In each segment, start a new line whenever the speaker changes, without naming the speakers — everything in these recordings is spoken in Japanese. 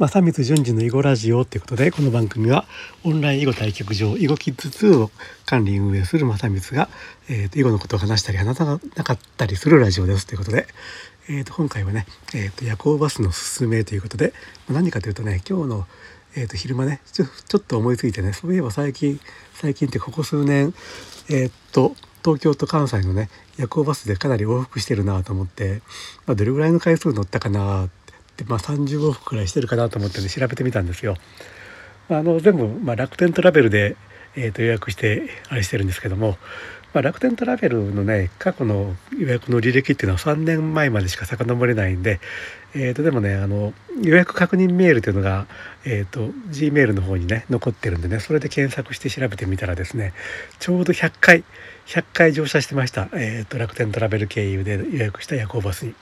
正光順次の囲碁ラジオということでこの番組はオンライン囲碁対局場囲碁キッズ2を管理運営する正光が、えーと、囲碁のことを話したり話さなかったりするラジオですということで、えーと、今回はね、えーと、夜行バスのすすめということで何かというとね今日の、えー、と昼間ねちょちょっと思いついてねそういえば最近最近ってここ数年えっ、と東京と関西のね夜行バスでかなり往復してるなと思って、まあ、どれぐらいの回数乗ったかなってまあ30往復くらいしてるかなと思ってね調べてみたんですよ。あの全部、まあ、楽天トラベルで、えー、と予約してあれしてるんですけども、まあ、楽天トラベルのね過去の予約の履歴っていうのは3年前までしか遡れないんで、えー、とでもねあの予約確認メールというのが、えー、と G メールの方にね残ってるんでねそれで検索して調べてみたらですねちょうど100回100回乗車してました、えー、と楽天トラベル経由で予約した夜行バスに。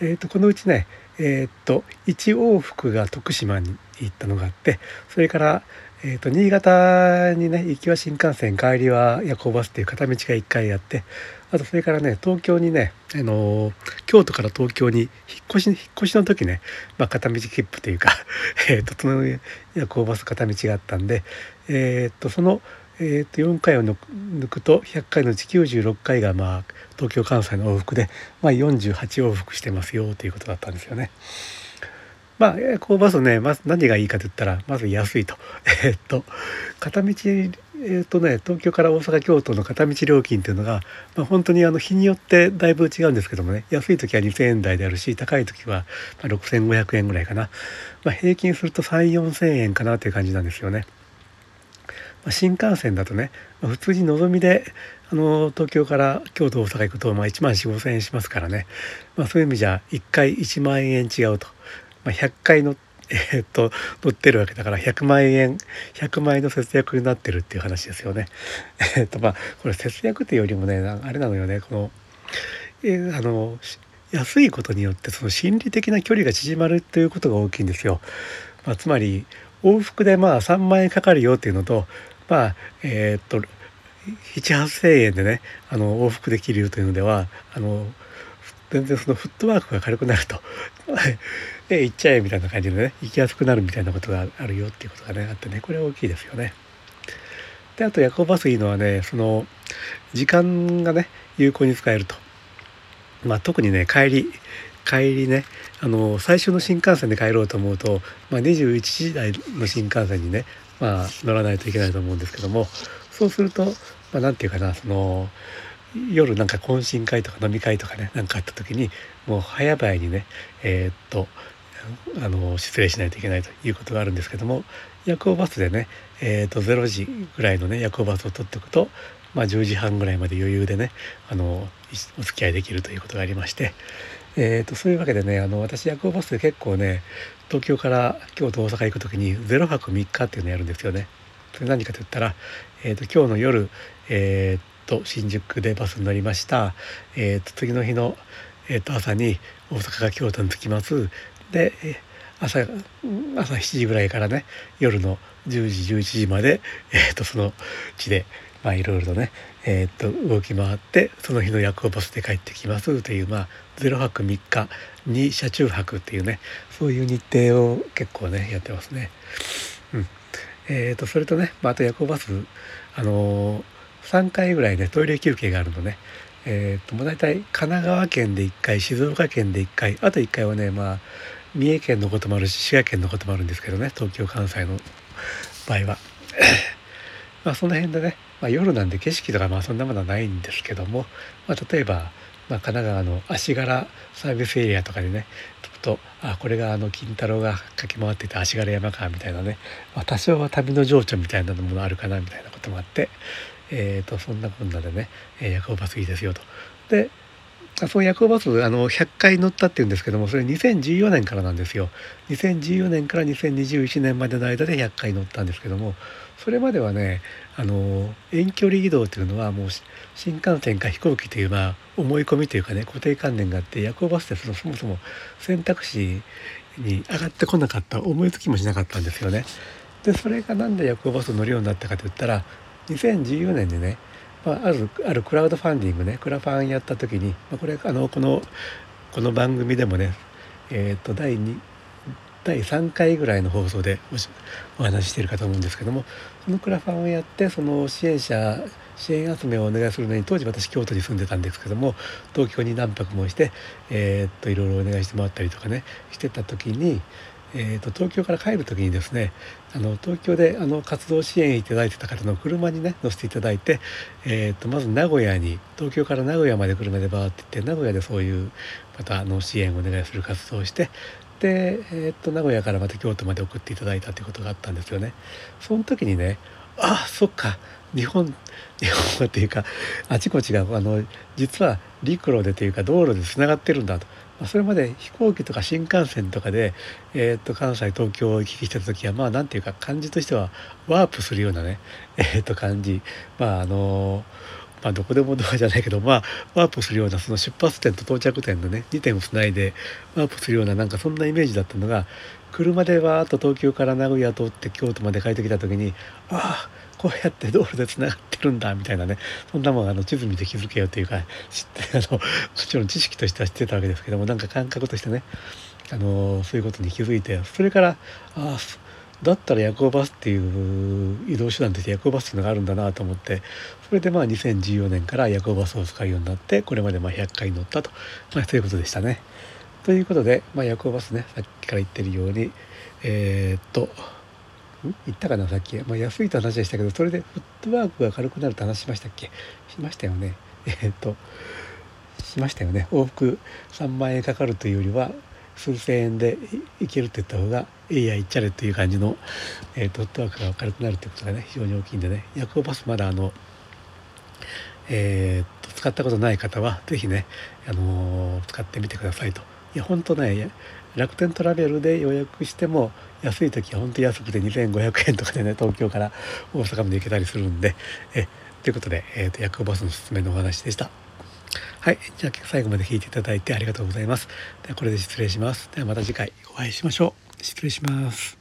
えー、とこのうちねえー、っと1往復が徳島に行ったのがあってそれから、えー、と新潟にね行きは新幹線帰りは夜行バスっていう片道が1回あってあとそれからね東京にね、あのー、京都から東京に引っ越し引っ越しの時ね、まあ、片道切符というか えっとその夜行バス片道があったんで、えっとそのえー、と4回を抜くと100回のうち96回がまあ東京関西の往復で、まあ、48往復してますよということだったんですよね。まあ、夜行バスね、まず何がいいかと言ったら、まず安いと。えー、っと、片道、えー、っとね、東京から大阪、京都の片道料金っていうのが、まあ、本当にあの日によってだいぶ違うんですけどもね、安い時は2000円台であるし、高い時は6500円ぐらいかな。まあ、平均すると3、4000円かなという感じなんですよね。新幹線だとね普通にのぞみであの東京から京都大阪行くと、まあ、1万4 5千円しますからね、まあ、そういう意味じゃ1回1万円違うと、まあ、100回の え、っと乗ってるわけだから100万円100万円の節約になってるっていう話ですよね。え、っとまあこれ節約っていうよりもねあれなのよねこの,、えー、あの安いことによってその心理的な距離が縮まるということが大きいんですよ。まあ、つまり往復でまあ3万円かかるよっていうのとまあえー、っと7,8,000円でねあの往復できるというのではあの全然そのフットワークが軽くなると で行っちゃえみたいな感じでね行きやすくなるみたいなことがあるよっていうことがねあってねこれは大きいですよね。であと夜行バスいいのはねその時間がね有効に使えると。まあ、特にね帰り帰りねあの最初の新幹線で帰ろうと思うと、まあ、21時台の新幹線にねまあ、乗らないといけないと思うんですけどもそうすると、まあ、ていうかなその夜なんか懇親会とか飲み会とかね何かあった時にもう早々にねえー、っとあの失礼しないといけないということがあるんですけども夜行バスでね、えー、と0時ぐらいのね夜行バスを取っておくと、まあ、10時半ぐらいまで余裕でねあのお付き合いできるということがありまして、えー、とそういうわけでねあの私夜行バスで結構ね東京から京都大阪行く時に0泊3日っていうのやるんですよね。それ何かと言ったら、えーと、今日の夜、えーと、新宿でバスに乗りました、えーと、次の日の、えー、と朝に大阪から京都に着きますで朝朝7時ぐらいからね夜の10時11時まで、えー、とその地でまあいろいろとね、えー、っと動き回ってその日の夜行バスで帰ってきますというまあ0泊3日に車中泊っていうねそういう日程を結構ねやってますね。うん、えー、とそれとね、まあ、あと夜行バスあのー、3回ぐらいねトイレ休憩があるのね。えー、ともう大体神奈川県で1回静岡県で1回あと1回はねまあ三重県のこともあるし滋賀県のこともあるんですけどね東京関西の場合は。まあその辺でねまあ、夜なんで景色とかまあそんなものはないんですけども、まあ、例えば、まあ、神奈川の足柄サービスエリアとかでねちょっとあこれがあの金太郎が駆け回っていた足柄山かみたいなね、まあ、多少は旅の情緒みたいなものあるかなみたいなこともあって、えー、とそんなこんなでね、えー、夜行バスいいですよと。でそう夜行バスあの100回乗ったっていうんですけどもそれ2014年からなんですよ2014年から2021年までの間で100回乗ったんですけどもそれまではねあの遠距離移動というのはもう新幹線か飛行機というまあ思い込みというかね固定観念があって夜行バスってそのそもそも選択肢に上がってこなかった思いつきもしなかったんですよね。でそれが何で夜行バスを乗るようになったかといったら2014年にね、まあ、あるあるクラウドファンディングねクラファンやった時に、まあ、これあのこのこの番組でもねえ、ー、と第 2, 第3回ぐらいの放送でお話ししてるかと思うんですけどもそのクラファンをやってその支援者支援集めをお願いするのに当時私京都に住んでたんですけども東京に何泊もして、えー、といろいろお願いしてもらったりとかねしてた時に、えー、と東京から帰る時にですねあの東京であの活動支援いただいてた方の車にね乗せていただいて、えー、とまず名古屋に東京から名古屋まで車でバーって行って名古屋でそういうまたあの支援をお願いする活動をしてで、えー、と名古屋からまた京都まで送っていただいたということがあったんですよね。その時にねあそっか日本 日本っていうかあちこちがあの実は陸路でというか道路でつながってるんだと、それまで飛行機とか新幹線とかで、えー、と関西東京を行き来してた時はまあ何ていうか感じとしてはワープするようなね、えー、と感じ。まああのまあ、どこでもドアじゃないけど、まあ、ワープするようなその出発点と到着点のね2点をつないでワープするようななんかそんなイメージだったのが車でわーっと東京から名古屋通って京都まで帰ってきた時にああこうやって道路でつながってるんだみたいなねそんなもんあの地図見て気づけよというか知ってあのもちろん知識としては知ってたわけですけどもなんか感覚としてねあのそういうことに気づいてそれからああだったら夜行バスっていう移動手段として夜行バスっていうのがあるんだなと思ってそれでまあ2014年から夜行バスを使うようになってこれまでま100回乗ったと、まあ、そういうことでしたね。ということで、まあ、夜行バスねさっきから言ってるようにえー、っと言ったかなさっき、まあ、安いと話でしたけどそれでフットワークが軽くなるって話しましたっけ？しましたよね。えー、っとしましたよね。往復3万円かかるというよりは数千円で行けるって言った方がえいや行っちゃれっていう感じの、えー、フットワークが軽くなるってことがね非常に大きいんでね夜行バスまだあのえー、っと使ったことない方は是非ね、あのー、使ってみてくださいと。いや本当ね楽天トラベルで予約しても安い時は本当に安くて2500円とかでね東京から大阪まで行けたりするんでえということで、えーと、夜行バスのすすめのお話でした。はいじゃあ最後まで聞いていただいてありがとうございます。ではこれで失礼します。ではまた次回お会いしましょう。失礼します。